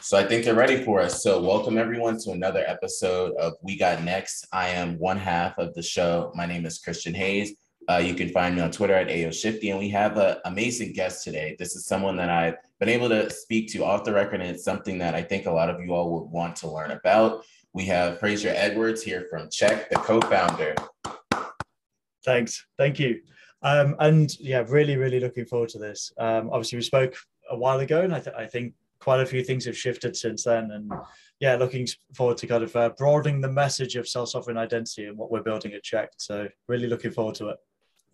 So I think they're ready for us. So welcome everyone to another episode of We Got Next. I am one half of the show. My name is Christian Hayes. Uh, you can find me on Twitter at AO Shifty, and we have an amazing guest today. This is someone that I've been able to speak to off the record, and it's something that I think a lot of you all would want to learn about. We have Fraser Edwards here from cheqd, the co-founder. Thanks, thank you, um, and yeah, really, really looking forward to this. Um, obviously, we spoke a while ago, and I, th- I think quite a few things have shifted since then. And yeah, looking forward to kind of uh, broadening the message of self-sovereign identity and what we're building at cheqd. So really looking forward to it.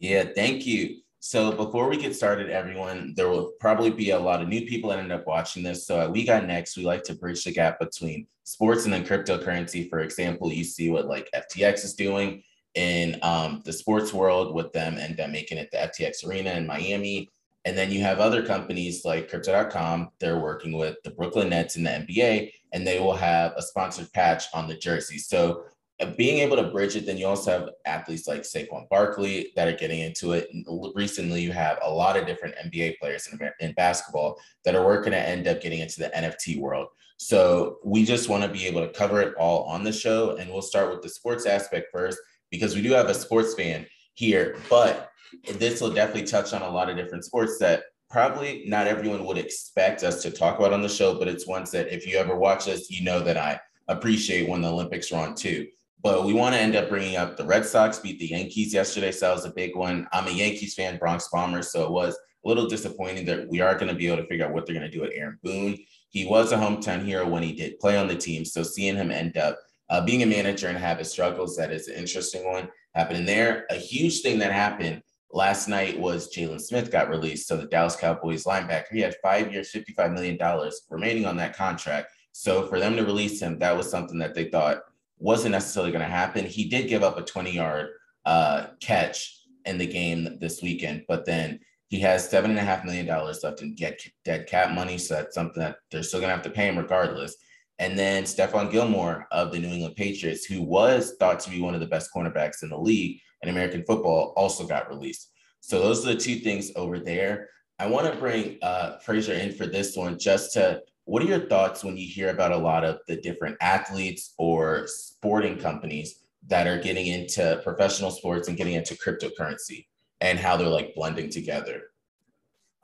Yeah, thank you. So before we get started, everyone, there will probably be a lot of new people that end up watching this. So at We Got Next, we like to bridge the gap between sports and then cryptocurrency. For example, you see what like FTX is doing in um, the sports world with them and them making it the FTX Arena in Miami. And then you have other companies like Crypto.com. They're working with the Brooklyn Nets and the NBA, and they will have a sponsored patch on the jersey. So uh, being able to bridge it, then you also have athletes like Saquon Barkley that are getting into it. Recently, you have a lot of different NBA players in, in basketball that are working to end up getting into the NFT world. So we just want to be able to cover it all on the show. And we'll start with the sports aspect first because we do have a sports fan here, but this will definitely touch on a lot of different sports that probably not everyone would expect us to talk about on the show, but it's ones that if you ever watch us, you know that I appreciate when the Olympics are on too. But we want to end up bringing up the Red Sox beat the Yankees yesterday, so that was a big one. I'm a Yankees fan, Bronx Bombers, so it was a little disappointing that we are going to be able to figure out what they're going to do at Aaron Boone. He was a hometown hero when he did play on the team, so seeing him end up uh, being a manager and have his struggles, that is an interesting one happening there. A huge thing that happened last night was Jaylon Smith got released. So the Dallas Cowboys linebacker, he had five years, $55 million remaining on that contract. So for them to release him, that was something that they thought wasn't necessarily going to happen. He did give up a 20 yard uh, catch in the game this weekend, but then he has seven and a half million dollars left in get dead cap money. So that's something that they're still going to have to pay him regardless. And then Stephon Gilmore of the New England Patriots, who was thought to be one of the best cornerbacks in the league, in American football also got released. So those are the two things over there. I want to bring uh, Fraser in for this one just to what are your thoughts when you hear about a lot of the different athletes or sporting companies that are getting into professional sports and getting into cryptocurrency and how they're like blending together?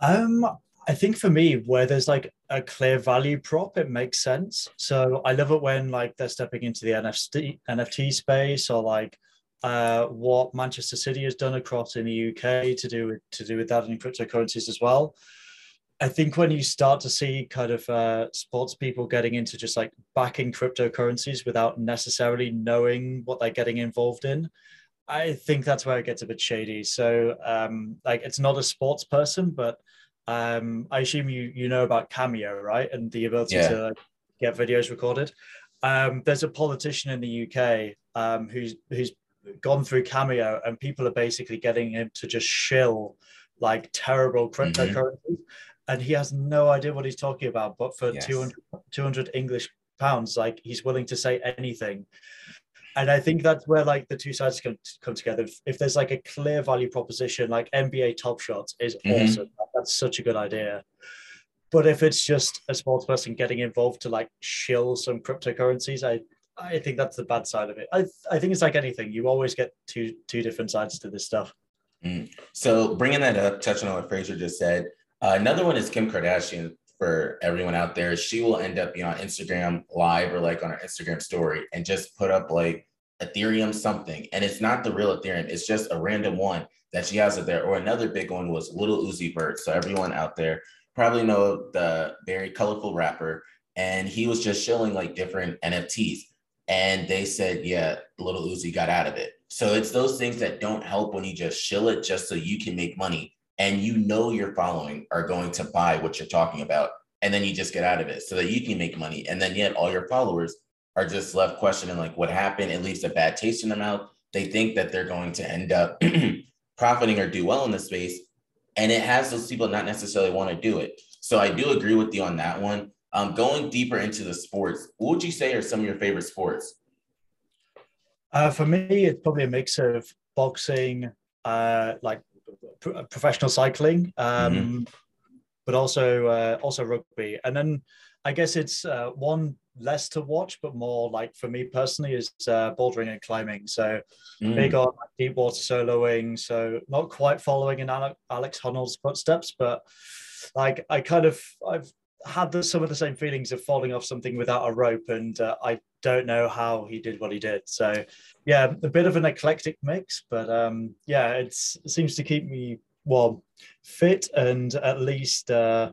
Um, I think for me, where there's like a clear value prop, it makes sense. So I love it when like they're stepping into the NFT NFT space or like uh, what Manchester City has done across in the UK to do with to do with that in cryptocurrencies as well. I think when you start to see kind of uh, sports people getting into just like backing cryptocurrencies without necessarily knowing what they're getting involved in, I think that's where it gets a bit shady. So, um, like, it's not a sports person, but um, I assume you you know about Cameo, right? And the ability yeah. to get videos recorded. Um, there's a politician in the UK um, who's who's gone through Cameo, and people are basically getting him to just shill like terrible cryptocurrencies. Mm-hmm. And he has no idea what he's talking about. But for yes. 200, 200 English pounds, like he's willing to say anything. And I think that's where like the two sides can come together. If, if there's like a clear value proposition, like NBA Top Shots is mm-hmm. awesome. That's such a good idea. But if it's just a sports person getting involved to like shill some cryptocurrencies, I I think that's the bad side of it. I I think it's like anything. You always get two two different sides to this stuff. Mm. So bringing that up, touching on what Fraser just said, uh, another one is Kim Kardashian. For everyone out there, she will end up being on Instagram live or like on her Instagram story and just put up like Ethereum something, and it's not the real Ethereum. It's just a random one that she has it there. Or another big one was Little Uzi Vert. So everyone out there probably know the very colorful rapper, and he was just showing like different NFTs and they said, yeah, little Uzi got out of it. So it's those things that don't help when you just shill it just so you can make money and you know your following are going to buy what you're talking about. And then you just get out of it so that you can make money. And then yet all your followers are just left questioning like what happened. It leaves a bad taste in their mouth. They think that they're going to end up profiting or do well in the space. And it has those people not necessarily want to do it. So I do agree with you on that one. Um, going deeper into the sports, what would you say are some of your favorite sports? Uh, for me, it's probably a mix of boxing, uh, like professional cycling, um, mm-hmm. but also uh, also rugby. And then I guess it's uh, one less to watch, but more like for me personally is uh, bouldering and climbing. So mm. big on deep water soloing. So not quite following in Alex Honnold's footsteps, but like I kind of I've had the, some of the same feelings of falling off something without a rope, and uh, I don't know how he did what he did. So yeah, a bit of an eclectic mix, but um, yeah, it seems to keep me well fit and at least uh,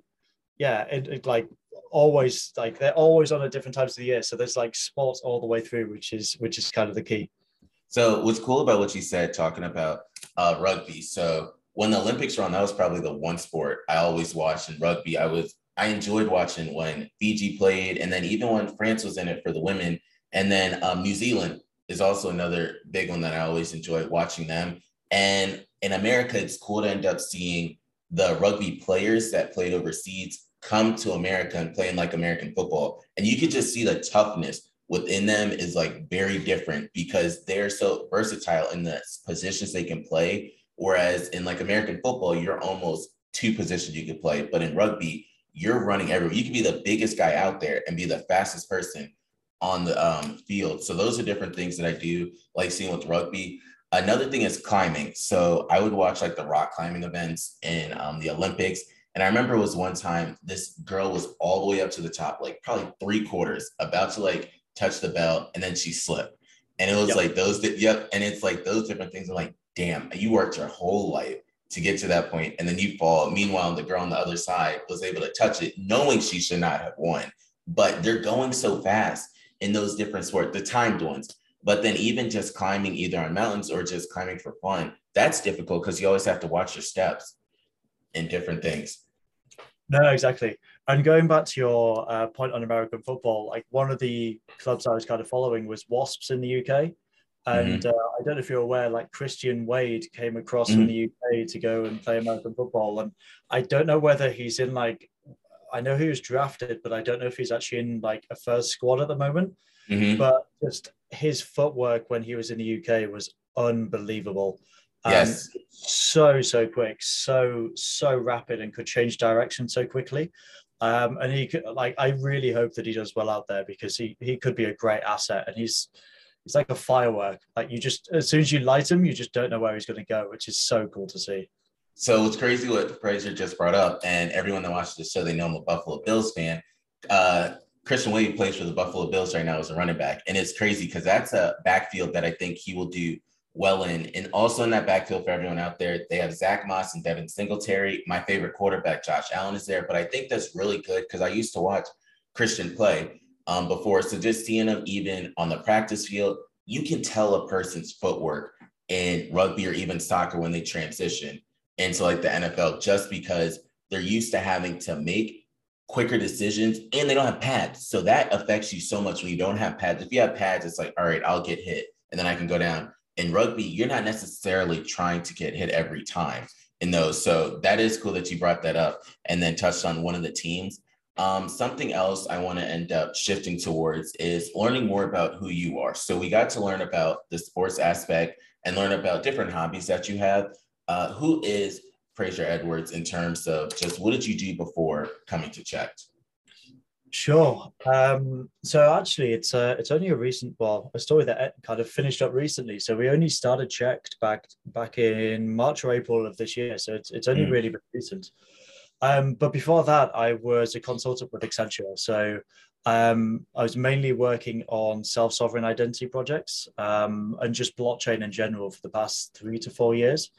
yeah, it, it like always like they're always on at different times of the year. So there's like sports all the way through, which is which is kind of the key. So what's cool about what you said, talking about uh, rugby. So when the Olympics were on, that was probably the one sport I always watched in rugby. I was I enjoyed watching when Fiji played, and then even when France was in it for the women, and then um, New Zealand is also another big one that I always enjoy watching them. And in America, it's cool to end up seeing the rugby players that played overseas come to America and playing like American football, and you could just see the toughness within them is like very different because they're so versatile in the positions they can play. Whereas in like American football, you're almost two positions you could play, but in rugby, you're running everywhere. You can be the biggest guy out there and be the fastest person on the um, field. So those are different things that I do, like seeing with rugby. Another thing is climbing. So I would watch like the rock climbing events in um, the Olympics. And I remember it was one time this girl was all the way up to the top, like probably three quarters, about to like touch the belt, and then she slipped. And it was yep. like those, yep. And it's like those different things. I'm like, damn, you worked your whole life to get to that point and then you fall. Meanwhile, the girl on the other side was able to touch it, knowing she should not have won. But they're going so fast in those different sports, the timed ones. But then even just climbing either on mountains or just climbing for fun, that's difficult because you always have to watch your steps in different things. No, exactly. And going back to your uh, point on American football, like one of the clubs I was kind of following was Wasps in the UK. And mm-hmm. uh, I don't know if you're aware, like Christian Wade came across mm-hmm. from the UK to go and play American football. And I don't know whether he's in like, I know he was drafted, but I don't know if he's actually in like a first squad at the moment. Mm-hmm. But just his footwork when he was in the UK was unbelievable. Yes. Um, so, so quick, so, so rapid and could change direction so quickly. Um, and he could like I really hope that he does well out there because he he could be a great asset and he's it's like a firework. Like you just as soon as you light him, you just don't know where he's going to go, which is so cool to see. So it's crazy what Fraser just brought up, and everyone that watches the show, they know I'm a Buffalo Bills fan. Uh, Christian Wade plays for the Buffalo Bills right now as a running back, and it's crazy because that's a backfield that I think he will do well in. And also in that backfield for everyone out there, they have Zach Moss and Devin Singletary. My favorite quarterback, Josh Allen, is there, but I think that's really good because I used to watch Christian play um, before. So just seeing them even on the practice field, you can tell a person's footwork in rugby or even soccer when they transition into like the NFL just because they're used to having to make quicker decisions and they don't have pads. So that affects you so much when you don't have pads. If you have pads, it's like, all right, I'll get hit and then I can go down. In rugby, you're not necessarily trying to get hit every time in those. So that is cool that you brought that up and then touched on one of the teams. Um, something else I want to end up shifting towards is learning more about who you are. So we got to learn about the sports aspect and learn about different hobbies that you have. Uh, who is Fraser Edwards in terms of just what did you do before coming to cheqd? Sure. Um, so actually, it's a, it's only a recent, well, a story that kind of finished up recently. So we only started cheqd back back in March or April of this year. So it's it's only mm. really been recent. Um, but before that, I was a consultant with Accenture. So um, I was mainly working on self sovereign identity projects um, and just blockchain in general for the past three to four years.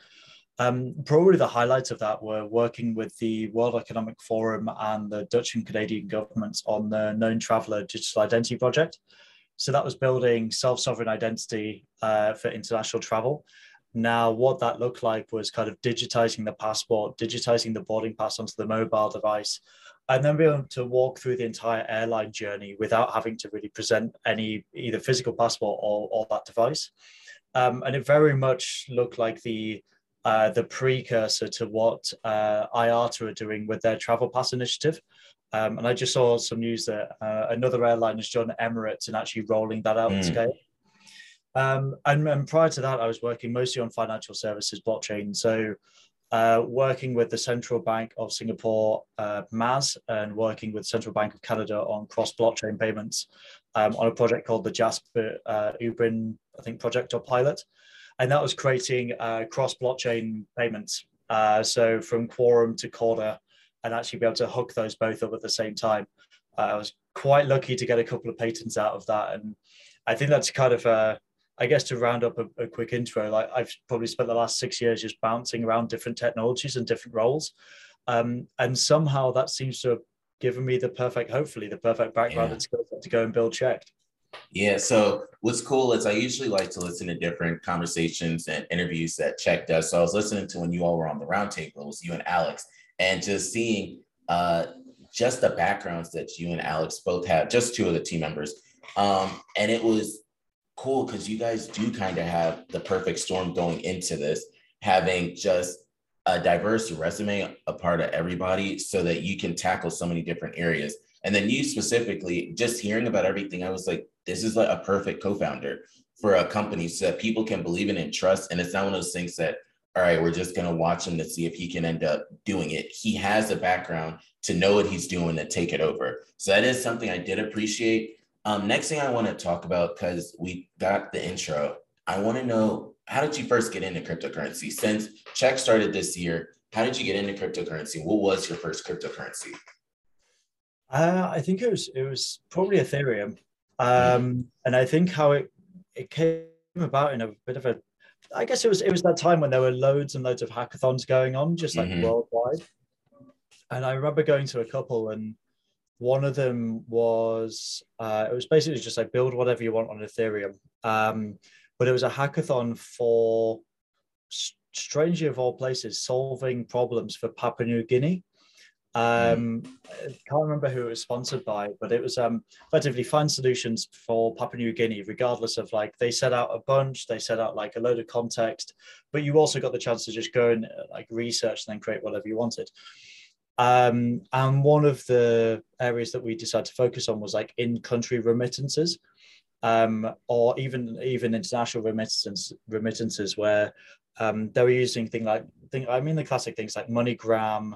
Um, probably the highlights of that were working with the World Economic Forum and the Dutch and Canadian governments on the Known Traveller Digital Identity Project. So that was building self sovereign identity uh, for international travel. Now, what that looked like was kind of digitizing the passport, digitizing the boarding pass onto the mobile device, and then being able to walk through the entire airline journey without having to really present any either physical passport or, or that device. Um, and it very much looked like the uh, the precursor to what uh, IATA are doing with their travel pass initiative. Um, and I just saw some news that uh, another airline has joined Emirates and actually rolling that out mm. scale. Um, and, and, prior to that, I was working mostly on financial services blockchain. So uh, working with the Central Bank of Singapore, uh, MAS, and working with Central Bank of Canada on cross blockchain payments um, on a project called the Jasper uh, Ubin, I think, project or pilot. And that was creating uh, cross blockchain payments. Uh, so from Quorum to Corda, and actually be able to hook those both up at the same time. Uh, I was quite lucky to get a couple of patents out of that. And I think that's kind of a, I guess to round up a, a, quick intro, like I've probably spent the last six years just bouncing around different technologies and different roles. Um, and somehow that seems to have given me the perfect, hopefully the perfect background yeah. and skill set to go and build cheqd. Yeah. So what's cool is I usually like to listen to different conversations and interviews that cheqd does. So I was listening to when you all were on the roundtable, it was you and Alex, and just seeing uh, just the backgrounds that you and Alex both have, just two of the team members. Um, and it was cool because you guys do kind of have the perfect storm going into this, having just a diverse resume, a part of everybody, so that you can tackle so many different areas. And then you specifically, just hearing about everything, I was like, this is like a perfect co-founder for a company so that people can believe in and trust. And it's not one of those things that, all right, we're just going to watch him to see if he can end up doing it. He has a background to know what he's doing and take it over. So that is something I did appreciate. Um, next thing I want to talk about, because we got the intro, I want to know how did you first get into cryptocurrency? Since cheqd started this year, how did you get into cryptocurrency? What was your first cryptocurrency? Uh, I think it was it was probably Ethereum, um, and I think how it it came about in a bit of a, I guess it was it was that time when there were loads and loads of hackathons going on, just like mm-hmm. worldwide. And I remember going to a couple, and one of them was uh, it was basically just like build whatever you want on Ethereum, um, but it was a hackathon for strangely of all places solving problems for Papua New Guinea. Um, I can't remember who it was sponsored by, but it was um, effectively find solutions for Papua New Guinea, regardless of like they set out a bunch, they set out like a load of context, but you also got the chance to just go and uh, like research and then create whatever you wanted. Um, and one of the areas that we decided to focus on was like in-country remittances, um, or even even international remittances remittances where um, they were using things like thing, I mean the classic things like MoneyGram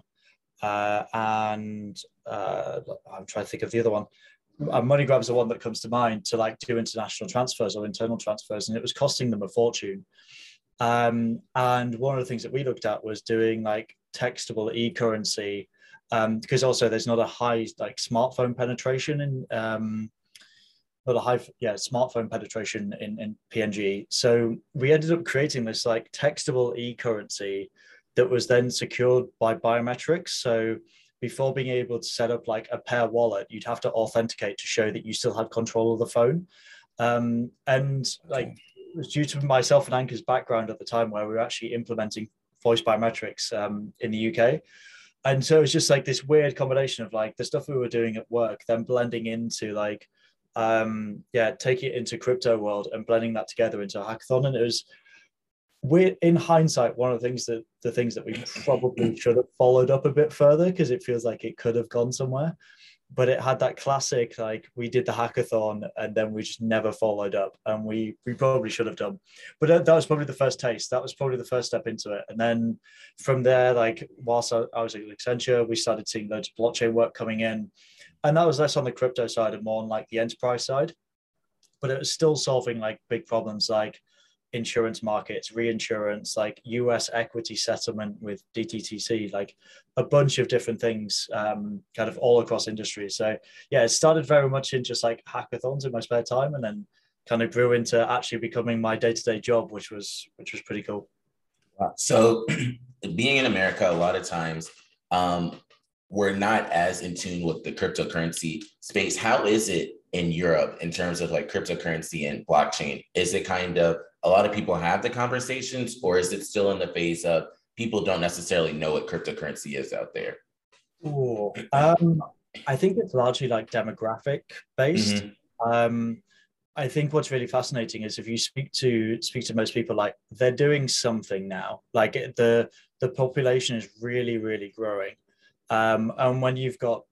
uh, and uh, I'm trying to think of the other one. Uh, MoneyGram's the one that comes to mind to like do international transfers or internal transfers, and it was costing them a fortune. Um, and one of the things that we looked at was doing like textable e-currency, um, because also there's not a high like smartphone penetration in um, not a high yeah smartphone penetration in, in PNG. So we ended up creating this like textable e-currency that was then secured by biometrics. So before being able to set up like a pair wallet, you'd have to authenticate to show that you still had control of the phone. Um, and like it was due to myself and Ankur's background at the time where we were actually implementing voice biometrics um, in the UK. And so it was just like this weird combination of like the stuff we were doing at work, then blending into like, um, yeah, taking it into crypto world and blending that together into a hackathon. And it was we're in hindsight one of the things that the things that we probably should have followed up a bit further because it feels like it could have gone somewhere but it had that classic like we did the hackathon and then we just never followed up and we we probably should have done. But that, was probably the first taste. That was probably the first step into it. And then from there like whilst I, I was at accenture we started seeing loads of blockchain work coming in. And that was less on the crypto side and more on like the enterprise side. But it was still solving like big problems like insurance markets, reinsurance, like US equity settlement with DTCC, like a bunch of different things, um, kind of all across industries. So yeah, it started very much in just like hackathons in my spare time, and then kind of grew into actually becoming my day-to-day job, which was which was pretty cool. So being in America, a lot of times um, we're not as in tune with the cryptocurrency space. How is it in Europe in terms of like cryptocurrency and blockchain? Is it kind of a lot of people have the conversations, or is it still in the phase of people don't necessarily know what cryptocurrency is out there? Ooh, um, I think it's largely like demographic based. Mm-hmm. Um, I think what's really fascinating is if you speak to speak to most people, like they're doing something now. Like the the population is really really growing, um, and when you've got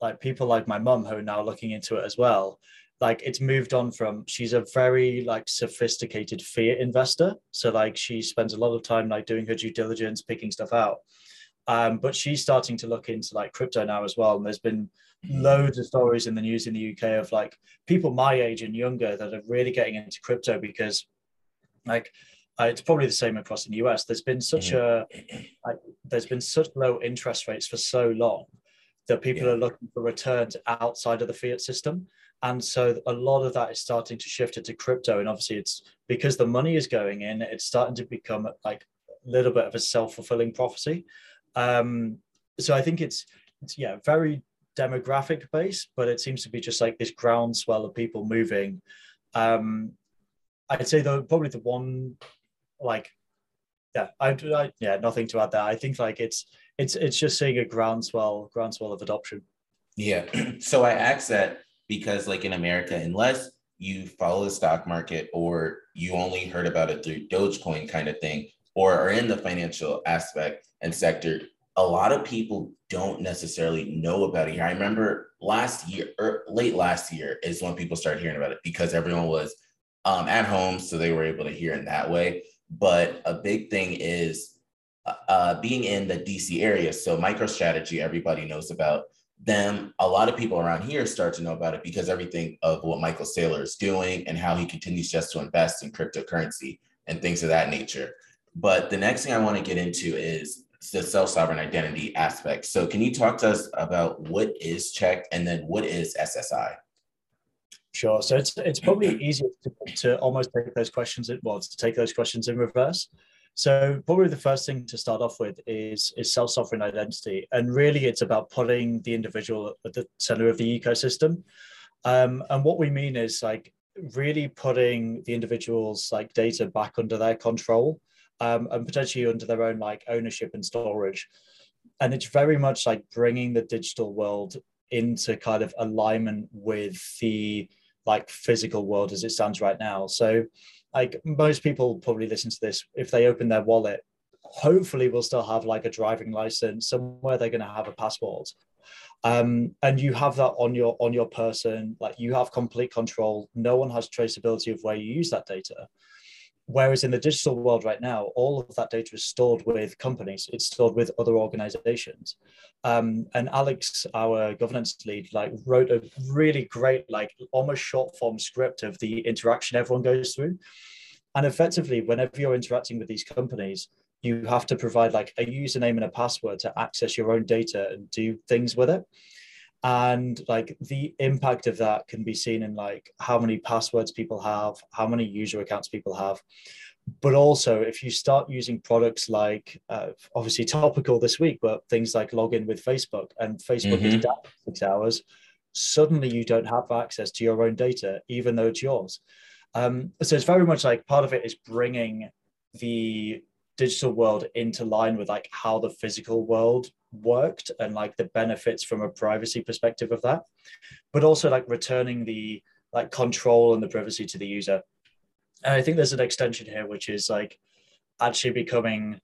like people like my mum who are now looking into it as well, like it's moved on from she's a very like sophisticated fiat investor. So like she spends a lot of time like doing her due diligence picking stuff out. Um, but she's starting to look into like crypto now as well. And there's been loads of stories in the news in the uk of like people my age and younger that are really getting into crypto because like uh, it's probably the same across in the us there's been such a like, there's been such low interest rates for so long that people yeah. are looking for returns outside of the fiat system and so a lot of that is starting to shift into crypto. And obviously it's because the money is going in it's starting to become like a little bit of a self-fulfilling prophecy. Um, so i think it's, it's yeah very demographic based but it seems to be just like this groundswell of people moving. Um, i'd say though probably the one like yeah I, I yeah nothing to add there. I think like it's it's it's just seeing a groundswell groundswell of adoption. Yeah. So i asked that because like in America, unless you follow the stock market or you only heard about it through Dogecoin kind of thing, or are in the financial aspect and sector, a lot of people don't necessarily know about it. I remember last year or er, late last year is when people started hearing about it because everyone was um, at home, so they were able to hear in that way. But a big thing is uh, uh being in the DC area. So MicroStrategy, everybody knows about then a lot of people around here start to know about it because everything of what Michael Saylor is doing and how he continues just to invest in cryptocurrency and things of that nature. But the next thing I want to get into is the self-sovereign identity aspect. So can you talk to us about what is cheqd and then what is SSI? Sure. So it's it's probably easier to, to almost take those questions well to take those questions in reverse. So probably the first thing to start off with is is self-sovereign identity, and really it's about putting the individual at the center of the ecosystem. Um, and what we mean is like really putting the individual's like data back under their control um, and potentially under their own like ownership and storage. And it's very much like bringing the digital world into kind of alignment with the like physical world as it stands right now. So like most people probably listen to this if they open their wallet hopefully will still have like a driving license somewhere they're going to have a passport. Um, and you have that on your on your person like you have complete control. No one has traceability of where you use that data whereas in the digital world right now all of that data is stored with companies. It's stored with other organizations. Um, and alex our governance lead like wrote a really great like almost short form script of the interaction everyone goes through. And effectively whenever you're interacting with these companies you have to provide like a username and a password to access your own data and do things with it and like the impact of that can be seen in like how many passwords people have how many user accounts people have but also if you start using products like uh, obviously topical this week but things like login with facebook and facebook mm-hmm. is down six hours suddenly you don't have access to your own data even though it's yours um, so it's very much like part of it is bringing the digital world into line with like how the physical world worked and like the benefits from a privacy perspective of that but also like returning the like control and the privacy to the user. And i think there's an extension here which is like actually becoming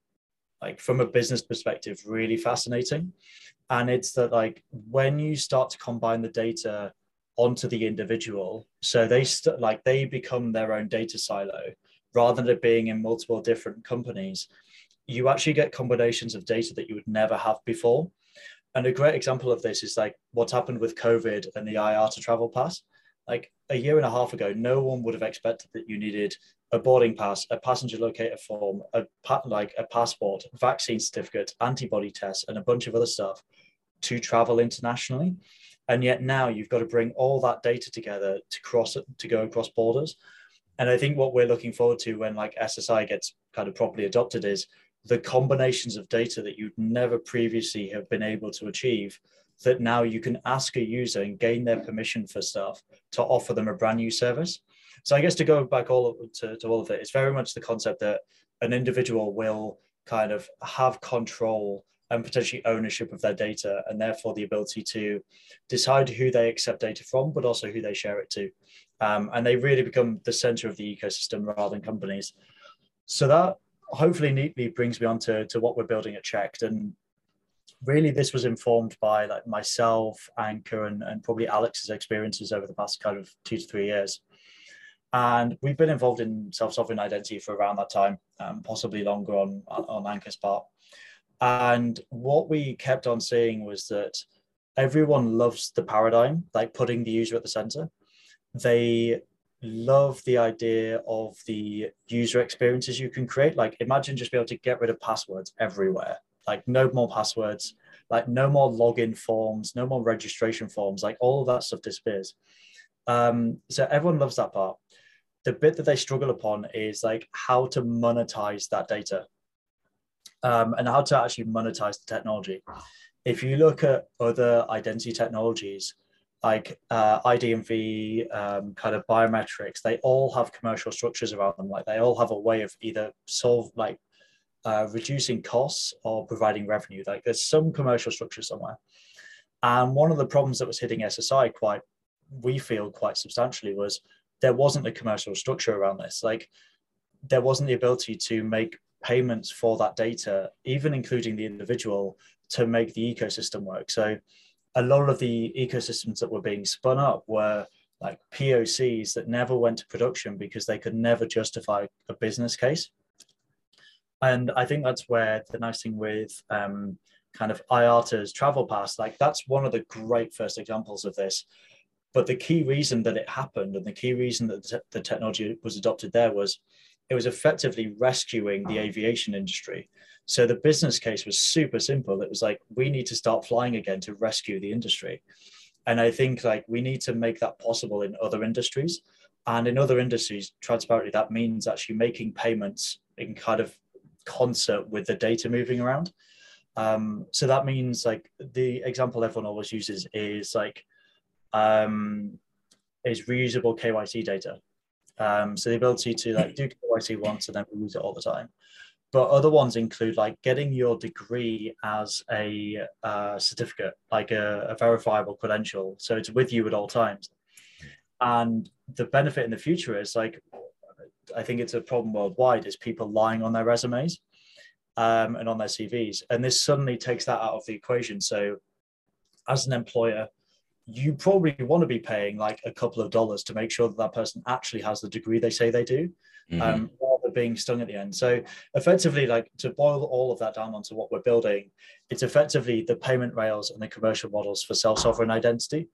like from a business perspective really fascinating. And it's that like when you start to combine the data onto the individual so they st- like they become their own data silo rather than it being in multiple different companies, you actually get combinations of data that you would never have before. And a great example of this is like what's happened with COVID and the IATA travel pass. Like a year and a half ago, no one would have expected that you needed a boarding pass, a passenger locator form, a like a passport, vaccine certificate, antibody tests, and a bunch of other stuff to travel internationally. And yet now you've got to bring all that data together to cross to go across borders. And I think what we're looking forward to when like SSI gets kind of properly adopted is the combinations of data that you'd never previously have been able to achieve that now you can ask a user and gain their permission for stuff to offer them a brand new service. So I guess to go back all of, to, to all of it, it's very much the concept that an individual will kind of have control and potentially ownership of their data and therefore the ability to decide who they accept data from but also who they share it to um, and they really become the center of the ecosystem rather than companies so that hopefully neatly brings me on to, to what we're building at cheqd and really this was informed by like myself, Ankur, and, and probably Alex's experiences over the past kind of two to three years. And we've been involved in self-sovereign identity for around that time, um, possibly longer on on Ankur's part. And what we kept on seeing was that everyone loves the paradigm, like putting the user at the center. They love the idea of the user experiences you can create. Like imagine just be able to get rid of passwords everywhere. Like no more passwords, like no more login forms, no more registration forms, like all of that stuff disappears. Um, so everyone loves that part. The bit that they struggle upon is like how to monetize that data um, and how to actually monetize the technology. If you look at other identity technologies, like uh, IDMV, um, kind of biometrics, they all have commercial structures around them. Like they all have a way of either solve like uh, reducing costs or providing revenue. Like there's some commercial structure somewhere. And one of the problems that was hitting SSI quite, we feel quite substantially was there wasn't a commercial structure around this. Like there wasn't the ability to make payments for that data, even including the individual, to make the ecosystem work. So a lot of the ecosystems that were being spun up were like POCs that never went to production because they could never justify a business case. And I think that's where the nice thing with um, kind of IATA's travel pass, like that's one of the great first examples of this. But the key reason that it happened and the key reason that the technology was adopted there was it was effectively rescuing the aviation industry. So the business case was super simple. It was like, we need to start flying again to rescue the industry. And I think like we need to make that possible in other industries. And in other industries, transparently, that means actually making payments in kind of concert with the data moving around. Um, so that means like the example everyone always uses is like um, is reusable KYC data. Um, so the ability to like do KYC once and then reuse it all the time. But other ones include like getting your degree as a uh, certificate, like a, a verifiable credential. So it's with you at all times. And the benefit in the future is like, I think it's a problem worldwide is people lying on their resumes um, and on their CVs. And this suddenly takes that out of the equation. So as an employer, you probably want to be paying like a couple of dollars to make sure that that person actually has the degree they say they do, mm-hmm. um, being stung at the end. So effectively, like to boil all of that down onto what we're building, it's effectively the payment rails and the commercial models for self-sovereign identity.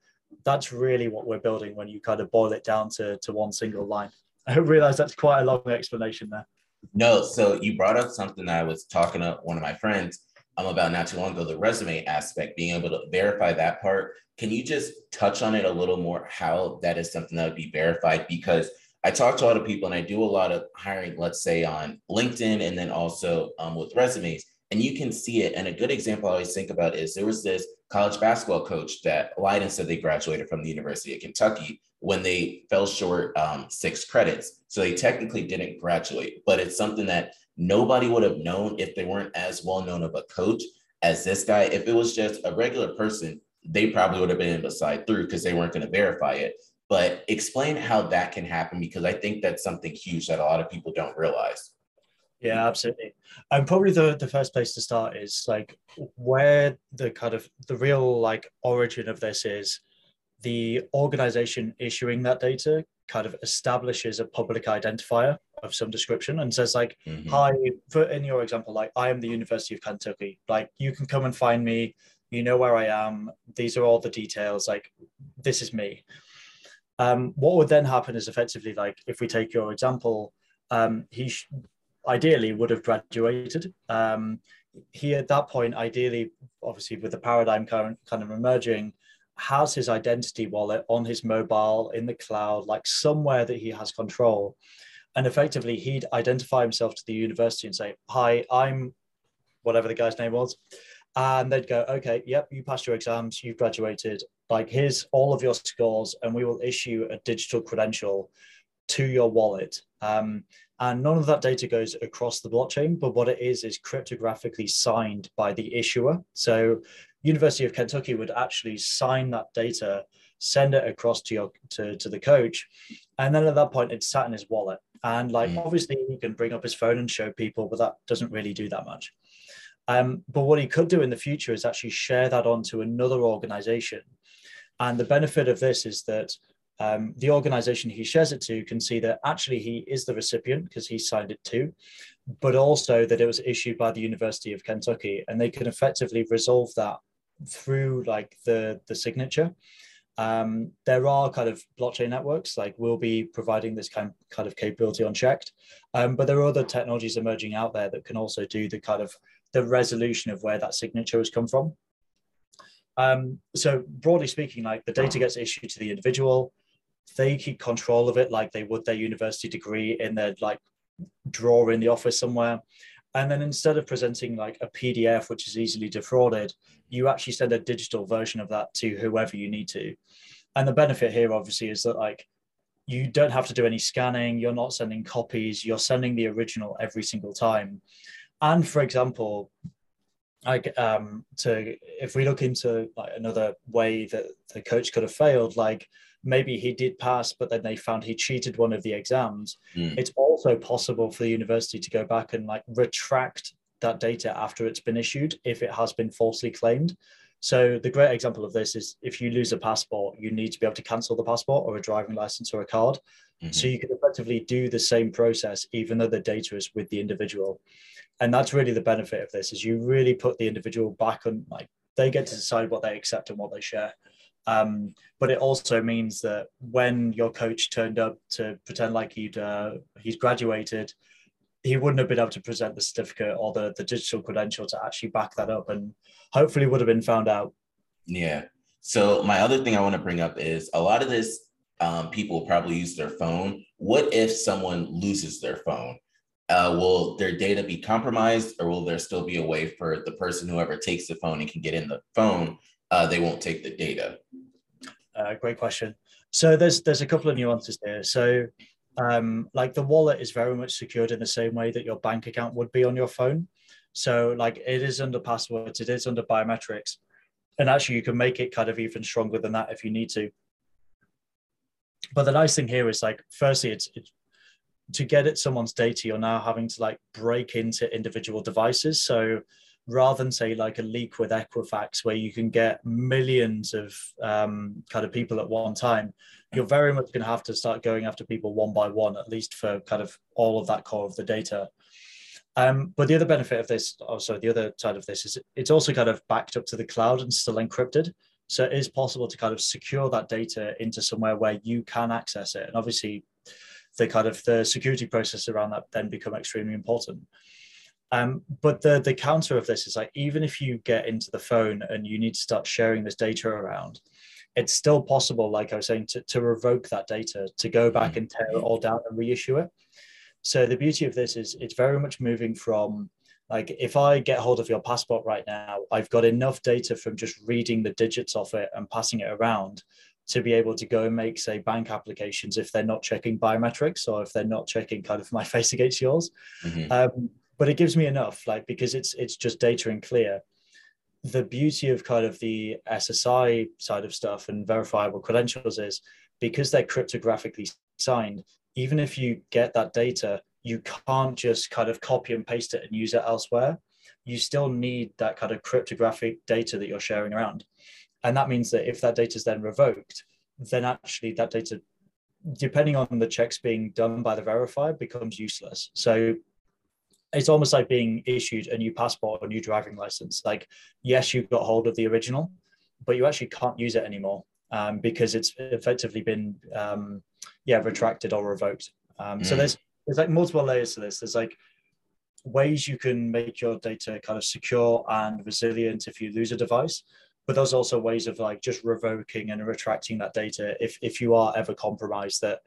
That's really what we're building when you kind of boil it down to, to one single line. I realize that's quite a long explanation there. No, so you brought up something I was talking to one of my friends um, about not too long ago, the resume aspect, being able to verify that part. Can you just touch on it a little more, how that is something that would be verified? Because I talk to a lot of people and I do a lot of hiring, let's say on LinkedIn and then also um, with resumes, and you can see it. And a good example I always think about is there was this college basketball coach that lied and said they graduated from the University of Kentucky when they fell short um, six credits. So they technically didn't graduate, but it's something that nobody would have known if they weren't as well known of a coach as this guy. If it was just a regular person, they probably would have been able to side through because they weren't going to verify it. But explain how that can happen because I think that's something huge that a lot of people don't realize. Yeah, absolutely. And probably the, the first place to start is like where the kind of the real like origin of this is the organization issuing that data kind of establishes a public identifier of some description and says like mm-hmm. hi for in your example like i am the university of kentucky like you can come and find me you know where i am these are all the details like this is me um, what would then happen is effectively like if we take your example um, he sh- ideally would have graduated um, he at that point ideally obviously with the paradigm current kind of emerging has his identity wallet on his mobile in the cloud, like somewhere that he has control. And effectively, he'd identify himself to the university and say, Hi, I'm whatever the guy's name was. And they'd go, Okay, yep, you passed your exams, you've graduated. Like, here's all of your scores, and we will issue a digital credential to your wallet. Um, and none of that data goes across the blockchain, but what it is is cryptographically signed by the issuer. So University of Kentucky would actually sign that data, send it across to your to, to the coach, and then at that point it's sat in his wallet. And like mm. obviously he can bring up his phone and show people, but that doesn't really do that much. Um, but what he could do in the future is actually share that on to another organization. And the benefit of this is that um, the organization he shares it to can see that actually he is the recipient because he signed it too, but also that it was issued by the University of Kentucky and they can effectively resolve that through like the, the signature. Um, there are kind of blockchain networks like we'll be providing this kind, kind of capability unchecked, um, but there are other technologies emerging out there that can also do the kind of the resolution of where that signature has come from. Um, so broadly speaking, like the data gets issued to the individual, they keep control of it like they would their university degree in their like drawer in the office somewhere. And then instead of presenting like a PDF, which is easily defrauded, you actually send a digital version of that to whoever you need to. And the benefit here, obviously, is that like you don't have to do any scanning, you're not sending copies, you're sending the original every single time. And for example, like um to if we look into like another way that the coach could have failed, like maybe he did pass, but then they found he cheated one of the exams. Mm. It's also possible for the university to go back and like retract that data after it's been issued if it has been falsely claimed. So the great example of this is if you lose a passport, you need to be able to cancel the passport or a driving license or a card. Mm-hmm. So you can effectively do the same process even though the data is with the individual. And that's really the benefit of this is you really put the individual back on like they get to decide what they accept and what they share. Um, but it also means that when your coach turned up to pretend like he'd uh, he's graduated, he wouldn't have been able to present the certificate or the, the digital credential to actually back that up, and hopefully would have been found out. Yeah. So my other thing I want to bring up is a lot of this um, people probably use their phone. What if someone loses their phone? Uh, will their data be compromised, or will there still be a way for the person whoever takes the phone and can get in the phone uh, they won't take the data? Uh, great question. So there's there's a couple of nuances here. So um, like the wallet is very much secured in the same way that your bank account would be on your phone. So like it is under passwords, it is under biometrics, and actually you can make it kind of even stronger than that if you need to. But the nice thing here is like, firstly, it's, it's to get at someone's data, you're now having to like break into individual devices. So rather than say like a leak with Equifax, where you can get millions of um, kind of people at one time, you're very much going to have to start going after people one by one, at least for kind of all of that core of the data. Um, but the other benefit of this, also the other side of this is it's also kind of backed up to the cloud and still encrypted. So it is possible to kind of secure that data into somewhere where you can access it. And obviously the kind of the security process around that then become extremely important. Um, but the the counter of this is like even if you get into the phone and you need to start sharing this data around, it's still possible, like I was saying, to, to revoke that data, to go back mm-hmm. and tear it all down and reissue it. So the beauty of this is it's very much moving from like if I get hold of your passport right now, I've got enough data from just reading the digits of it and passing it around to be able to go and make say bank applications if they're not checking biometrics or if they're not checking kind of my face against yours. Mm-hmm. Um, but it gives me enough like because it's it's just data and clear. The beauty of kind of the ssi side of stuff and verifiable credentials is because they're cryptographically signed even if you get that data you can't just kind of copy and paste it and use it elsewhere. You still need that kind of cryptographic data that you're sharing around. And that means that if that data is then revoked then actually that data depending on the checks being done by the verifier becomes useless. So it's almost like being issued a new passport or new driving license. Like, yes, you got hold of the original, but you actually can't use it anymore um, because it's effectively been, um, yeah, retracted or revoked. Um, mm. So there's there's like multiple layers to this. There's like ways you can make your data kind of secure and resilient if you lose a device, but there's also ways of like just revoking and retracting that data if if you are ever compromised that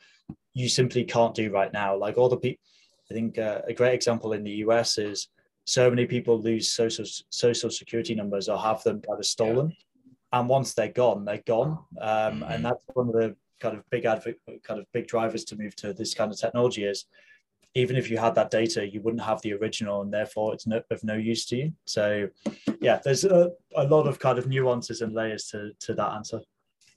you simply can't do right now. Like all the people I think uh, a great example in the US is so many people lose social social security numbers or have them kind of stolen, yeah. and once they're gone, they're gone. Um, mm-hmm. And that's one of the kind of big advocate, kind of big drivers to move to this kind of technology is even if you had that data, you wouldn't have the original, and therefore it's no, of no use to you. So, yeah, there's a, a lot of kind of nuances and layers to to that answer.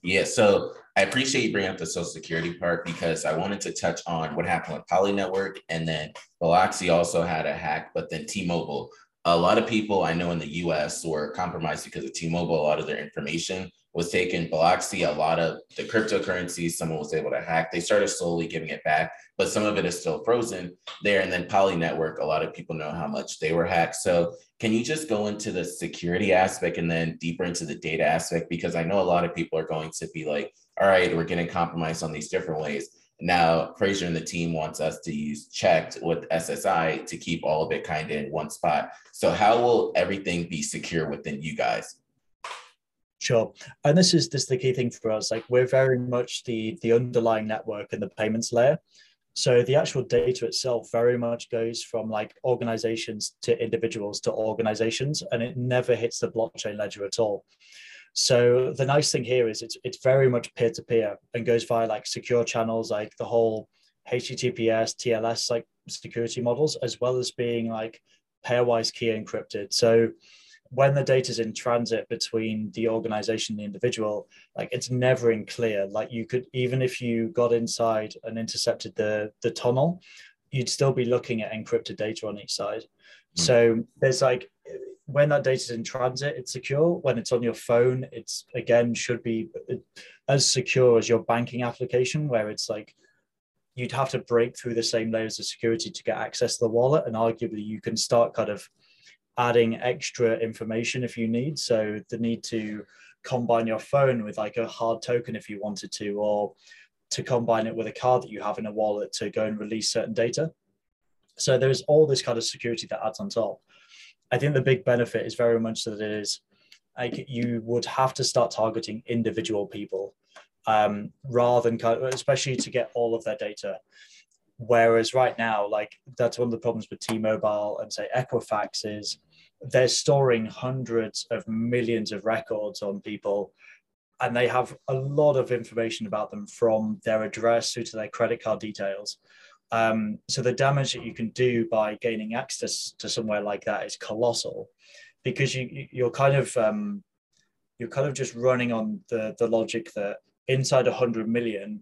Yeah, so I appreciate you bringing up the social security part because I wanted to touch on what happened with Poly Network, and then Bilaxy also had a hack, but then T-Mobile a lot of people I know in the US were compromised because of T-Mobile. A lot of their information was taken. Bilaxy, a lot of the cryptocurrencies, someone was able to hack. They started slowly giving it back, but some of it is still frozen there. And then Poly Network, a lot of people know how much they were hacked. So can you just go into the security aspect and then deeper into the data aspect? Because I know a lot of people are going to be like, all right, we're getting compromised on these different ways. Now, Fraser and the team wants us to use cheqd with SSI to keep all of it kind of in one spot. So, how will everything be secure within you guys? Sure, and this is this is the key thing for us. Like we're very much the the underlying network and the payments layer. So the actual data itself very much goes from like organizations to individuals to organizations, and it never hits the blockchain ledger at all. So the nice thing here is it's it's very much peer to peer and goes via like secure channels, like the whole HTTPS, TLS like security models, as well as being like pairwise key encrypted. So when the data is in transit between the organization and the individual, like it's never in clear. Like you could even if you got inside and intercepted the the tunnel, you'd still be looking at encrypted data on each side. Mm. So there's like when that data is in transit, it's secure. When it's on your phone, it's again should be as secure as your banking application, where it's like you'd have to break through the same layers of security to get access to the wallet. And arguably, you can start kind of adding extra information if you need. So the need to combine your phone with like a hard token if you wanted to, or to combine it with a card that you have in a wallet to go and release certain data. So there's all this kind of security that adds on top. I think the big benefit is very much that it is like you would have to start targeting individual people um, rather than especially to get all of their data. Whereas right now, like that's one of the problems with T-Mobile and say Equifax is they're storing hundreds of millions of records on people and they have a lot of information about them from their address through to their credit card details. Um, so the damage that you can do by gaining access to somewhere like that is colossal, because you you're kind of um, you're kind of just running on the the logic that inside 100 million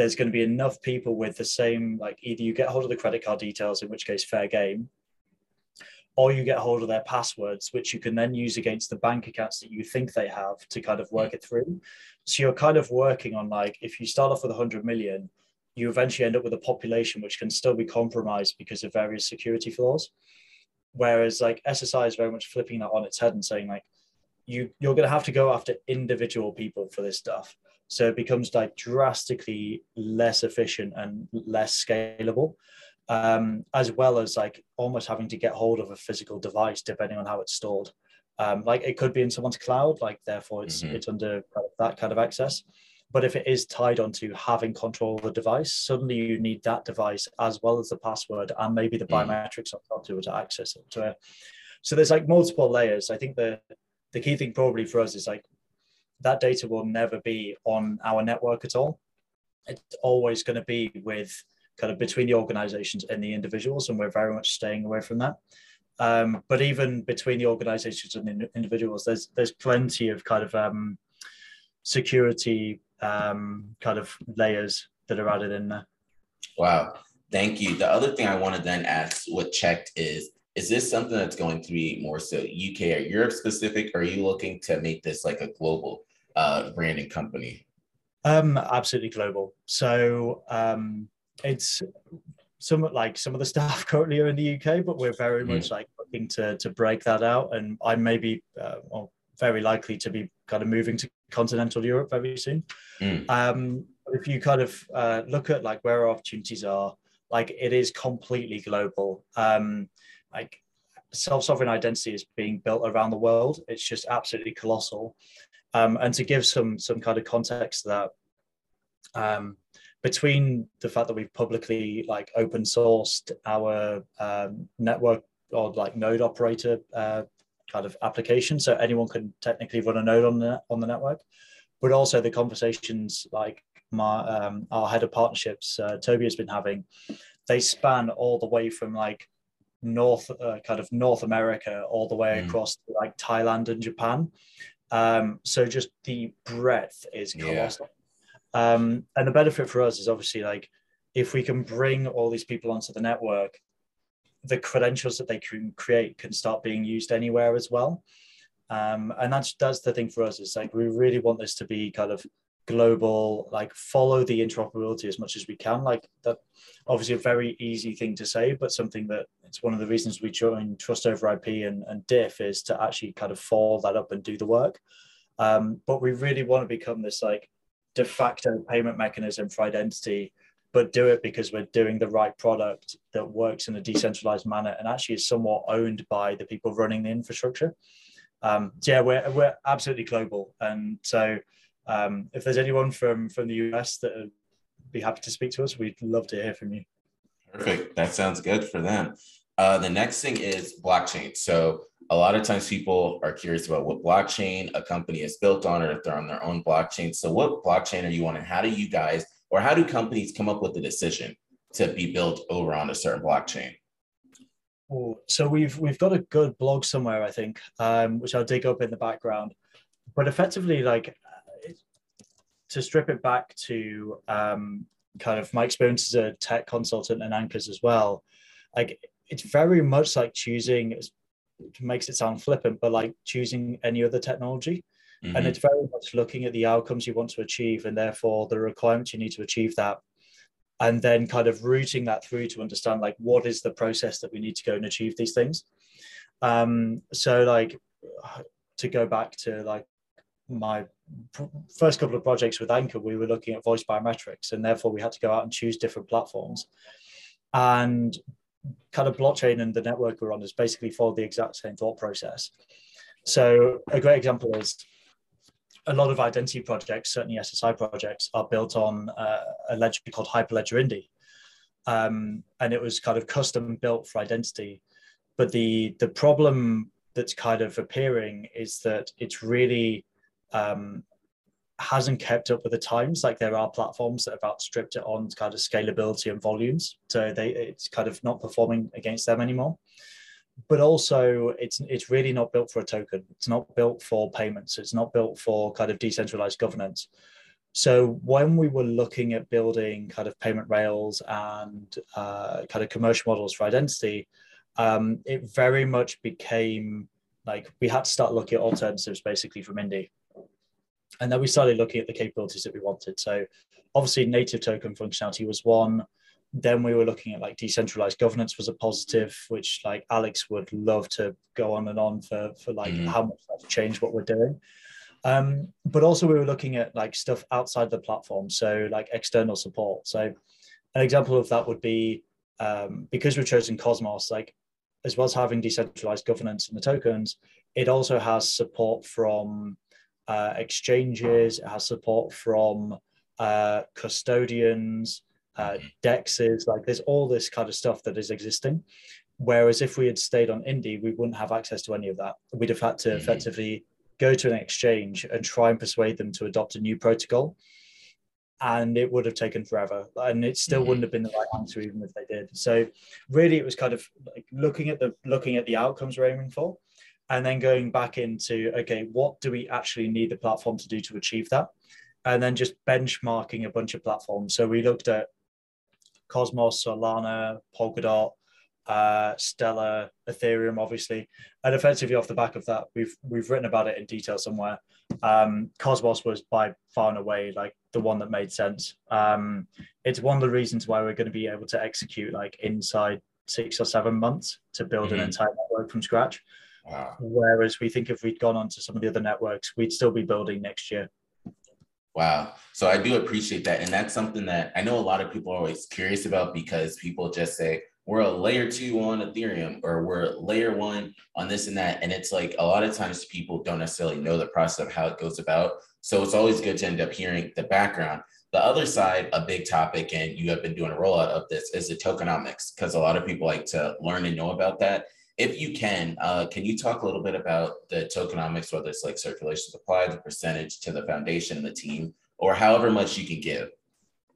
there's going to be enough people with the same like either you get hold of the credit card details in which case fair game or you get hold of their passwords which you can then use against the bank accounts that you think they have to kind of hmm. work it through so you're kind of working on like if you start off with 100 million you eventually end up with a population which can still be compromised because of various security flaws. Whereas like SSI is very much flipping that on its head and saying like you you're going to have to go after individual people for this stuff. So it becomes like drastically less efficient and less scalable, um, as well as like almost having to get hold of a physical device depending on how it's stored. Um, like it could be in someone's cloud, like therefore it's mm-hmm. it's under that kind of access. But if it is tied onto having control of the device, suddenly you need that device as well as the password and maybe the mm. biometrics on top to, to access it. So, so there's like multiple layers. I think the the key thing probably for us is like that data will never be on our network at all. It's always going to be with kind of between the organizations and the individuals, and we're very much staying away from that. Um, but even between the organizations and the individuals, there's there's plenty of kind of um, security um, kind of layers that are added in there. Wow, thank you. The other thing I want to then ask what cheqd is is this something that's going to be more so UK or Europe specific? Or are you looking to make this like a global uh, branding company? Um, absolutely global. So um, it's somewhat like some of the staff currently are in the UK, but we're very mm. much like looking to to break that out. And I may be, uh, well, very likely to be kind of moving to continental Europe very soon. Mm. Um, if you kind of uh, look at like where our opportunities are, like it is completely global. Um, like self-sovereign identity is being built around the world. It's just absolutely colossal. Um, and to give some some kind of context to that, um, between the fact that we've publicly like open sourced our um, network or like node operator uh, kind of application, so anyone can technically run a node on the on the network. But also the conversations like my um, our head of partnerships, uh, Toby has been having, they span all the way from like North, uh, kind of North America, all the way mm. across to, like Thailand and Japan. Um, so just the breadth is colossal. Yeah. Um, and the benefit for us is obviously like if we can bring all these people onto the network, the credentials that they can create can start being used anywhere as well. Um, and that's that's the thing for us is like we really want this to be kind of global, like follow the interoperability as much as we can. Like that, obviously a very easy thing to say, but something that it's one of the reasons we join Trust over IP and, and DIF is to actually kind of follow that up and do the work. Um, but we really want to become this like de facto payment mechanism for identity but do it because we're doing the right product that works in a decentralized manner and actually is somewhat owned by the people running the infrastructure. Um, so yeah, we're, we're absolutely global. And so um, if there's anyone from, from the US that would be happy to speak to us, we'd love to hear from you. Perfect. That sounds good for them. Uh, the next thing is blockchain. So a lot of times people are curious about what blockchain a company is built on or if they're on their own blockchain. So what blockchain are you on and how do you guys or how do companies come up with the decision to be built over on a certain blockchain? so we've we've got a good blog somewhere, I think, um, which I'll dig up in the background. But effectively, like to strip it back to um, kind of my experience as a tech consultant and Ankur's as well, like it's very much like choosing. It makes it sound flippant, but like choosing any other technology. Mm-hmm. And it's very much looking at the outcomes you want to achieve and therefore the requirements you need to achieve that. And then kind of routing that through to understand like what is the process that we need to go and achieve these things. Um, so like to go back to like my first couple of projects with Ankur, we were looking at voice biometrics, and therefore we had to go out and choose different platforms. And kind of blockchain and the network we're on is basically follow the exact same thought process. So a great example is a lot of identity projects, certainly SSI projects, are built on uh, a ledger called Hyperledger Indy. Um, and it was kind of custom built for identity. But the, the problem that's kind of appearing is that it's really um, hasn't kept up with the times. Like there are platforms that have outstripped it on kind of scalability and volumes. So they it's kind of not performing against them anymore. But also it's it's really not built for a token. It's not built for payments. It's not built for kind of decentralized governance. So when we were looking at building kind of payment rails and uh, kind of commercial models for identity um, it very much became like we had to start looking at alternatives basically from Indy and then we started looking at the capabilities that we wanted. So obviously native token functionality was one. Then we were looking at like decentralized governance was a positive which like alex would love to go on and on for for like mm-hmm. how much that's changed what we're doing. Um, but also we were looking at like stuff outside the platform so like external support. So an example of that would be um, because we've chosen cosmos like as well as having decentralized governance in the tokens it also has support from uh, exchanges. It has support from uh, custodians uh, dexes. Like there's all this kind of stuff that is existing. Whereas if we had stayed on Indy we wouldn't have access to any of that. We'd have had to mm-hmm. effectively go to an exchange and try and persuade them to adopt a new protocol. And it would have taken forever and it still mm-hmm. wouldn't have been the right answer even if they did. So really it was kind of like looking at the looking at the outcomes we're aiming for and then going back into okay what do we actually need the platform to do to achieve that and then just benchmarking a bunch of platforms so we looked at Cosmos, Solana, Polkadot, uh, Stellar, Ethereum, obviously, and effectively off the back of that, we've we've written about it in detail somewhere. Um, Cosmos was by far and away like the one that made sense. Um, it's one of the reasons why we're going to be able to execute like inside six or seven months to build mm-hmm. an entire network from scratch. Wow. Whereas we think if we'd gone on to some of the other networks, we'd still be building next year. Wow. So I do appreciate that. And that's something that I know a lot of people are always curious about because people just say, we're a layer two on Ethereum or we're layer one on this and that. And it's like a lot of times people don't necessarily know the process of how it goes about. So it's always good to end up hearing the background. The other side, a big topic, and you have been doing a rollout of this, is the tokenomics, because a lot of people like to learn and know about that if you can, uh, can you talk a little bit about the tokenomics, whether it's like circulation supply, the percentage to the foundation and the team, or however much you can give?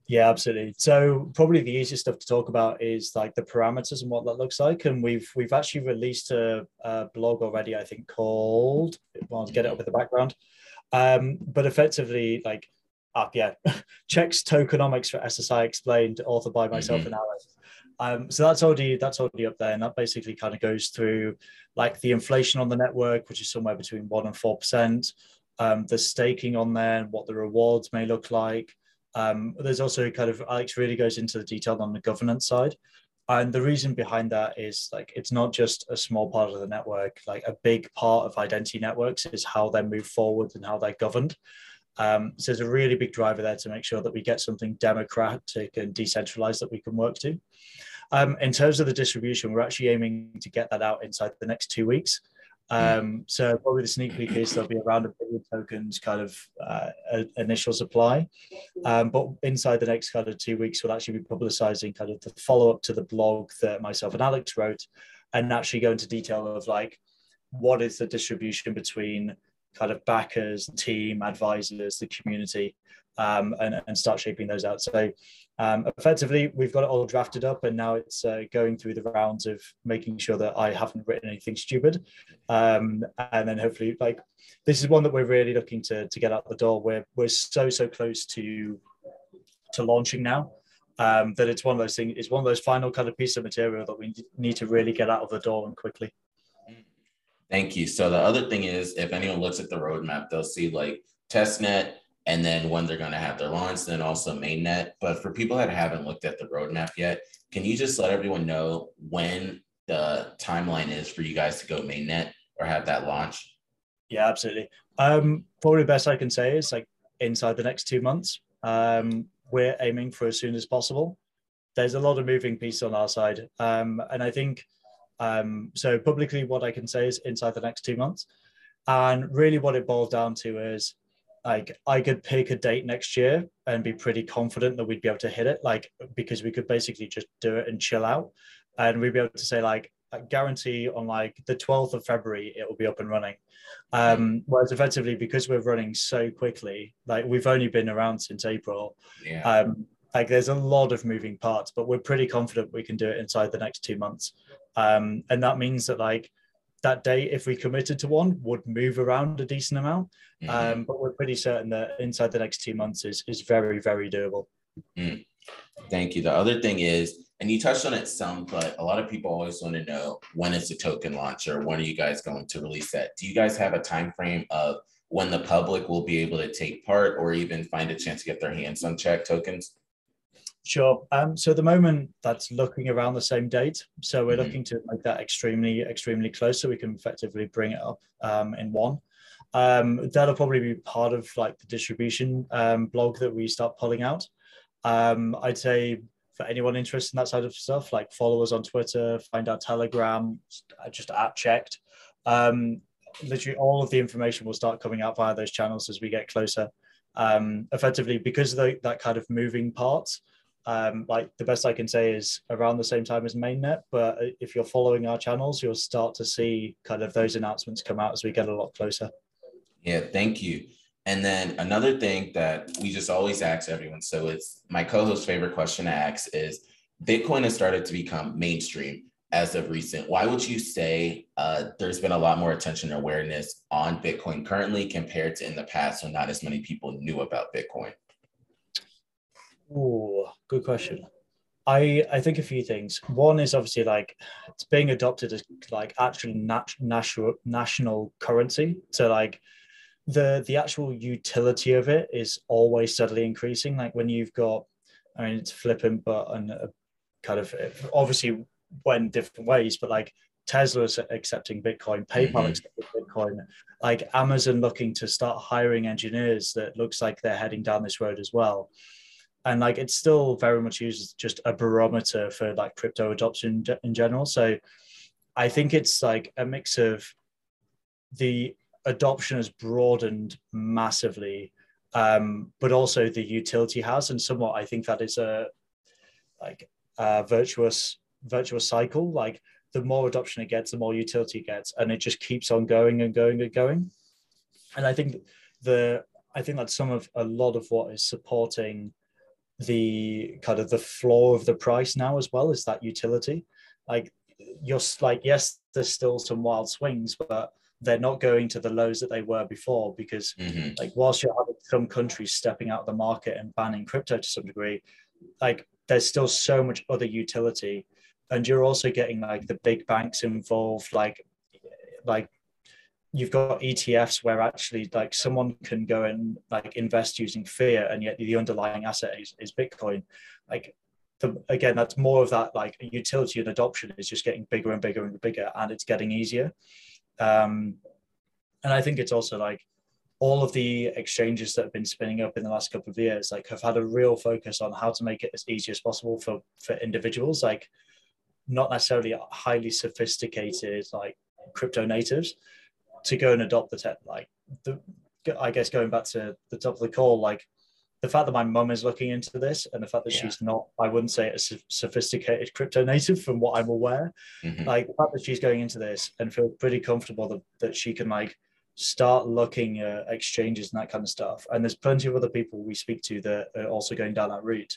Yeah, absolutely. So probably the easiest stuff to talk about is like the parameters and what that looks like. And we've we've actually released a, a blog already, I think called. Well, get it up in the background. Um, but effectively, like, uh, yeah, cheqd's tokenomics for SSI explained, authored by myself mm-hmm. and Alex Um, so that's already that's already up there, and that basically kind of goes through like the inflation on the network, which is somewhere between one and four percent. Um, the staking on there, and what the rewards may look like. Um, there's also kind of Alex really goes into the detail on the governance side, and the reason behind that is like it's not just a small part of the network. Like a big part of identity networks is how they move forward and how they're governed. Um, so there's a really big driver there to make sure that we get something democratic and decentralized that we can work to. Um, in terms of the distribution, we're actually aiming to get that out inside the next two weeks. Um, so probably the sneak peek is there'll be around a billion tokens kind of uh, initial supply, um, but inside the next kind of two weeks we'll actually be publicizing kind of the follow up to the blog that myself and Alex wrote, and actually go into detail of like what is the distribution between kind of backers, team, advisors, the community, um, and, and start shaping those out. So um, effectively, we've got it all drafted up, and now it's uh, going through the rounds of making sure that I haven't written anything stupid, um, and then hopefully, like this is one that we're really looking to to get out the door. We're we're so so close to to launching now. Um, that it's one of those things. It's one of those final kind of piece of material that we need to really get out of the door and quickly. Thank you. So the other thing is, if anyone looks at the roadmap, they'll see like testnet, and then when they're going to have their launch, then also mainnet. But for people that haven't looked at the roadmap yet, can you just let everyone know when the timeline is for you guys to go mainnet or have that launch? Yeah, absolutely. Um, probably best I can say is like inside the next two months. Um, we're aiming for as soon as possible. There's a lot of moving pieces on our side, um, and I think um, so. Publicly, what I can say is inside the next two months, and really what it boils down to is like I could pick a date next year and be pretty confident that we'd be able to hit it, like because we could basically just do it and chill out, and we'd be able to say like I guarantee on like the 12th of February it will be up and running. Um, whereas effectively because we're running so quickly, like we've only been around since April. Yeah. Um, like there's a lot of moving parts, but we're pretty confident we can do it inside the next two months. Um, and that means that like that date, if we committed to one, would move around a decent amount. Mm-hmm. Um, but we're pretty certain that inside the next two months is is very very doable. Mm. Thank you. The other thing is, and you touched on it some, but a lot of people always want to know when is the token launch or when are you guys going to release that? Do you guys have a time frame of when the public will be able to take part or even find a chance to get their hands on cheqd tokens? Sure. Um, so at the moment, that's looking around the same date. So we're mm-hmm. looking to make that extremely, extremely close so we can effectively bring it up um, in one. Um, that'll probably be part of like the distribution um, blog that we start pulling out. Um, I'd say for anyone interested in that side of stuff, like follow us on Twitter, find our Telegram, just at cheqd. Um, literally all of the information will start coming out via those channels as we get closer. effectively, because of the, that kind of moving parts, um, like the best I can say is around the same time as mainnet. But if you're following our channels, you'll start to see kind of those announcements come out as we get a lot closer. Yeah, thank you. And then another thing that we just always ask everyone, so it's my co-host's favorite question to ask is Bitcoin has started to become mainstream as of recent. Why would you say uh, there's been a lot more attention and awareness on Bitcoin currently compared to in the past when not as many people knew about Bitcoin? Oh, good question. I I think a few things. One is obviously like it's being adopted as like actual nat- national national currency. So like the the actual utility of it is always steadily increasing. Like when you've got, I mean, it's flippant, but and a kind of obviously went different ways, but like Tesla's accepting Bitcoin, PayPal mm-hmm. accepting Bitcoin, like Amazon looking to start hiring engineers that looks like they're heading down this road as well and like it's still very much used as just a barometer for like crypto adoption in general. So i think it's like a mix of the adoption has broadened massively um, but also the utility has and somewhat i think that is a like a virtuous virtuous cycle. Like the more adoption it gets the more utility it gets and it just keeps on going and going and going. And i think the i think that's some of a lot of what is supporting the kind of the floor of the price now as well is that utility like you're like yes there's still some wild swings but they're not going to the lows that they were before because mm-hmm. like whilst you're having some countries stepping out of the market and banning crypto to some degree like there's still so much other utility and you're also getting like the big banks involved like like you've got ETFs where actually like someone can go and like invest using fiat and yet the underlying asset is, is Bitcoin. Like the, again, that's more of that like utility and adoption is just getting bigger and bigger and bigger and it's getting easier. Um, and I think it's also like all of the exchanges that have been spinning up in the last couple of years, like have had a real focus on how to make it as easy as possible for, for individuals, like not necessarily highly sophisticated, like crypto natives, to go and adopt the tech. Like the, I guess going back to the top of the call, like the fact that my mum is looking into this and the fact that yeah. she's not, I wouldn't say a sophisticated crypto native from what I'm aware. Mm-hmm. Like the fact that she's going into this and feel pretty comfortable that, that she can like start looking at exchanges and that kind of stuff. And there's plenty of other people we speak to that are also going down that route.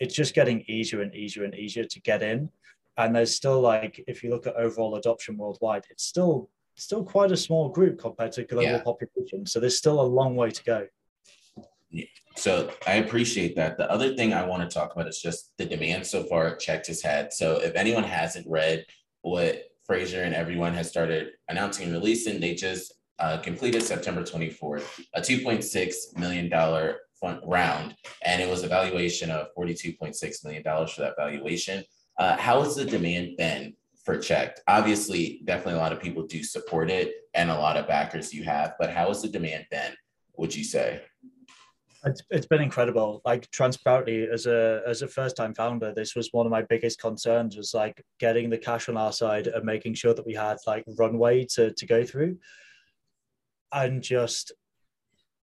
It's just getting easier and easier and easier to get in. And there's still like, if you look at overall adoption worldwide, it's still still quite a small group compared to global yeah. population. So there's still a long way to go. Yeah. So I appreciate that. The other thing I want to talk about is just the demand so far cheqd has had. So if anyone hasn't read what Fraser and everyone has started announcing and releasing, they just uh, completed September 24th, a $2.6 million fund round, and it was a valuation of $42.6 million for that valuation. Uh, how has the demand been for cheqd. Obviously definitely a lot of people do support it and a lot of backers you have but how has the demand been would you say? It's, it's been incredible. Like transparently as a as a first time founder this was one of my biggest concerns was like getting the cash on our side and making sure that we had like runway to to go through. And just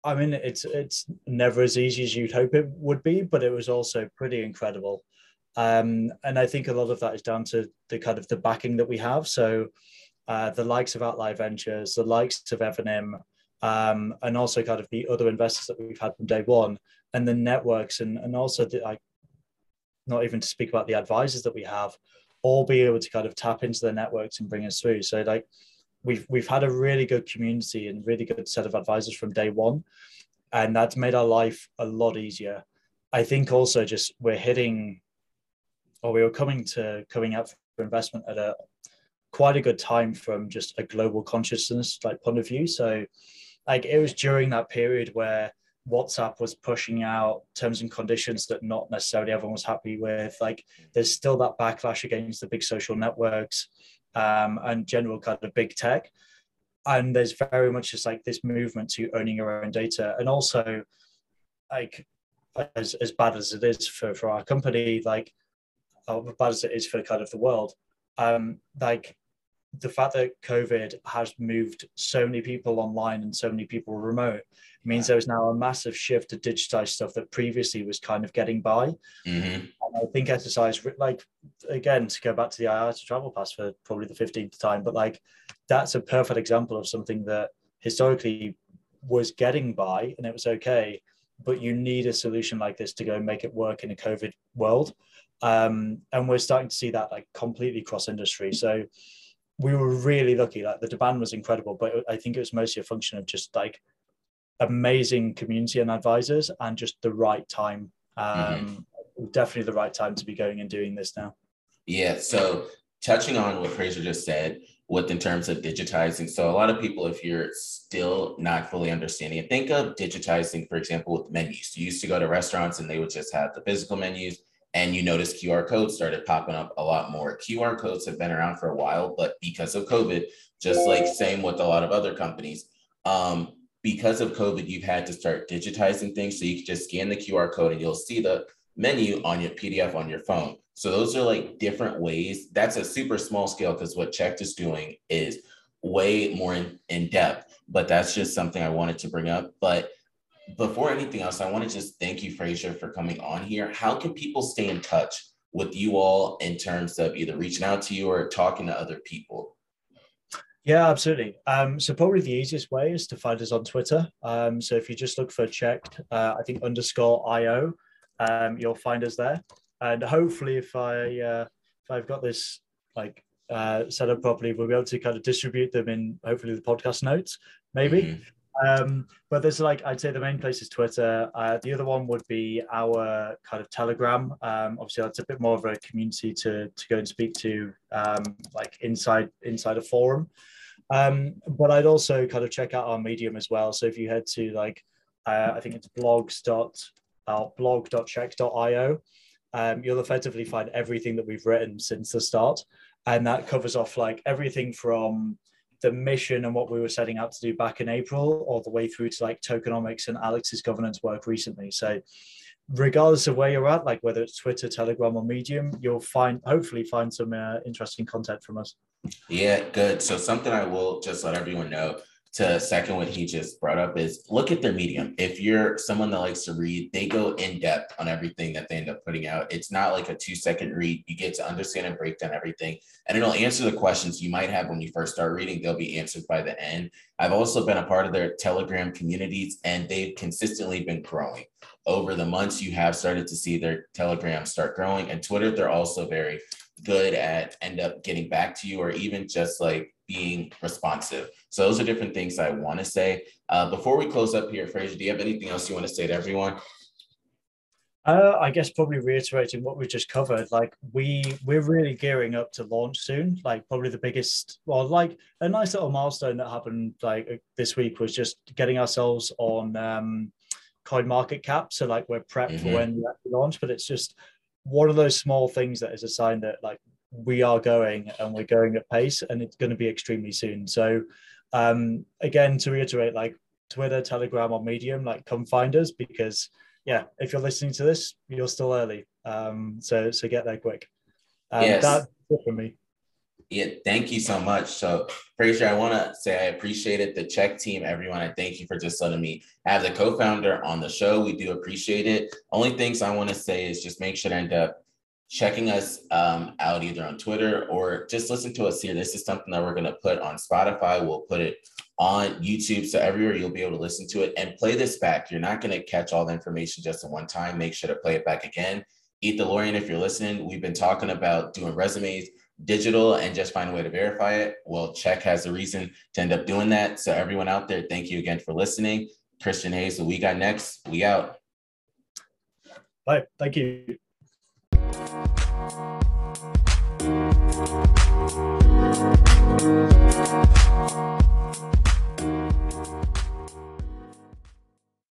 i mean it's it's never as easy as you'd hope it would be but it was also pretty incredible um, and I think a lot of that is down to the kind of the backing that we have. So uh, the likes of Outlier Ventures, the likes of Evernym, um, and also kind of the other investors that we've had from day one, and the networks, and and also the, like, not even to speak about the advisors that we have, all be able to kind of tap into the networks and bring us through. So like we've we've had a really good community and really good set of advisors from day one, and that's made our life a lot easier. I think also just we're hitting or we were coming to coming out for investment at a quite a good time from just a global consciousness like point of view. So like it was during that period where WhatsApp was pushing out terms and conditions that not necessarily everyone was happy with. Like there's still that backlash against the big social networks um, and general kind of big tech. And there's very much just like this movement to owning your own data. And also like as, as bad as it is for, for our company, like uh, bad as it is for kind of the world, um, like the fact that COVID has moved so many people online and so many people remote means there's now a massive shift to digitize stuff that previously was kind of getting by. Mm-hmm. And I think exercise, like again, to go back to the IATA travel pass for probably the 15th time, but like that's a perfect example of something that historically was getting by and it was okay, but you need a solution like this to go make it work in a COVID world um, and we're starting to see that like completely cross industry. So we were really lucky. Like the demand was incredible, but I think it was mostly a function of just like amazing community and advisors and just the right time. Um, mm-hmm. Definitely the right time to be going and doing this now. Yeah. So touching on what Fraser just said, with in terms of digitizing. So a lot of people, if you're still not fully understanding it, think of digitizing, for example, with menus. You used to go to restaurants and they would just have the physical menus and you notice QR codes started popping up a lot more. QR codes have been around for a while, but because of COVID, just like same with a lot of other companies, um, because of COVID, you've had to start digitizing things. So you can just scan the QR code and you'll see the menu on your PDF on your phone. So those are like different ways. That's a super small scale because what cheqd is doing is way more in, in depth. But that's just something I wanted to bring up. But before anything else, I want to just thank you, Fraser, for coming on here. How can people stay in touch with you all in terms of either reaching out to you or talking to other people? Yeah, absolutely. Um, so probably the easiest way is to find us on Twitter. Um, so if you just look for cheqd, uh, I think underscore io, um, you'll find us there. And hopefully, if I uh, if I've got this like uh, set up properly, we'll be able to kind of distribute them in hopefully the podcast notes, maybe. Mm-hmm. Um, but there's like I'd say the main place is Twitter. Uh, the other one would be our kind of Telegram. Um, obviously, that's a bit more of a community to to go and speak to, um, like inside inside a forum. Um, but I'd also kind of check out our Medium as well. So if you head to like, uh, I think it's blogs dot uh, blog.cheqd.io, um, you'll effectively find everything that we've written since the start, and that covers off like everything from the mission and what we were setting out to do back in April, all the way through to like tokenomics and Alex's governance work recently. So regardless of where you're at, like whether it's Twitter, Telegram, or Medium, you'll find hopefully find some uh, interesting content from us. Yeah, good. So something I will just let everyone know to second what he just brought up is look at their medium. If you're someone that likes to read, they go in depth on everything that they end up putting out. It's not like a two second read. You get to understand and break down everything, and it'll answer the questions you might have when you first start reading. They'll be answered by the end. I've also been a part of their Telegram communities, and they've consistently been growing. Over the months, you have started to see their Telegram start growing, and Twitter, they're also very good at end up getting back to you or even just like being responsive. So those are different things I want to say. Uh, before we close up here, Fraser, do you have anything else you want to say to everyone? Uh, I guess probably reiterating what we just covered. Like we we're really gearing up to launch soon. Like probably the biggest, well, like a nice little milestone that happened like this week was just getting ourselves on um, Coin Market Cap. So like we're prepped mm-hmm. for when we actually launch, but it's just one of those small things that is a sign that like we are going and we're going at pace and it's going to be extremely soon. So um, again, to reiterate, like Twitter, Telegram, or Medium, like come find us because yeah, if you're listening to this, you're still early. Um, so so get there quick. Um, yes. That's it for me. Yeah, thank you so much. So, Fraser, I want to say I appreciate it. The cheqd team, everyone, I thank you for just letting me have the co-founder on the show. We do appreciate it. Only things I want to say is just make sure to end up checking us um, out either on Twitter or just listen to us here. This is something that we're going to put on Spotify. We'll put it on YouTube. So everywhere you'll be able to listen to it and play this back. You're not going to catch all the information just in one time. Make sure to play it back again. Eat the Lorian if you're listening. We've been talking about doing resumes digital and just find a way to verify it. Well, cheqd has a reason to end up doing that. So, everyone out there, thank you again for listening. Christian Hayes, the We Got Next, we out. Bye. Thank you.